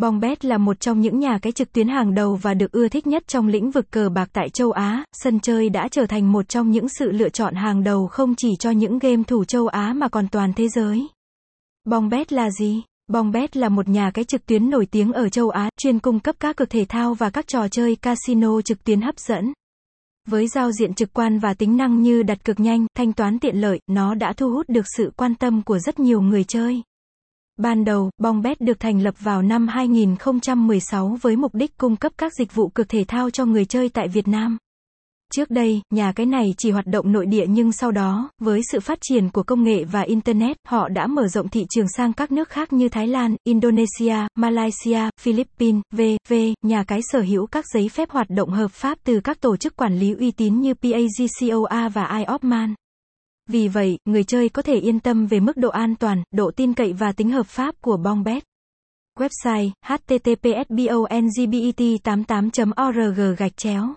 Bongbet là một trong những nhà cái trực tuyến hàng đầu và được ưa thích nhất trong lĩnh vực cờ bạc tại châu Á, sân chơi đã trở thành một trong những sự lựa chọn hàng đầu không chỉ cho những game thủ châu Á mà còn toàn thế giới. Bongbet là gì? Bongbet là một nhà cái trực tuyến nổi tiếng ở châu Á, chuyên cung cấp các cược thể thao và các trò chơi casino trực tuyến hấp dẫn. Với giao diện trực quan và tính năng như đặt cược nhanh, thanh toán tiện lợi, nó đã thu hút được sự quan tâm của rất nhiều người chơi. Ban đầu, Bongbet được thành lập vào năm 2016 với mục đích cung cấp các dịch vụ cực thể thao cho người chơi tại Việt Nam. Trước đây, nhà cái này chỉ hoạt động nội địa nhưng sau đó, với sự phát triển của công nghệ và Internet, họ đã mở rộng thị trường sang các nước khác như Thái Lan, Indonesia, Malaysia, Philippines, v.v. Nhà cái sở hữu các giấy phép hoạt động hợp pháp từ các tổ chức quản lý uy tín như PAGCOA và IOPMAN. Vì vậy, người chơi có thể yên tâm về mức độ an toàn, độ tin cậy và tính hợp pháp của Bongbet. Website https bongbet 88 org gạch chéo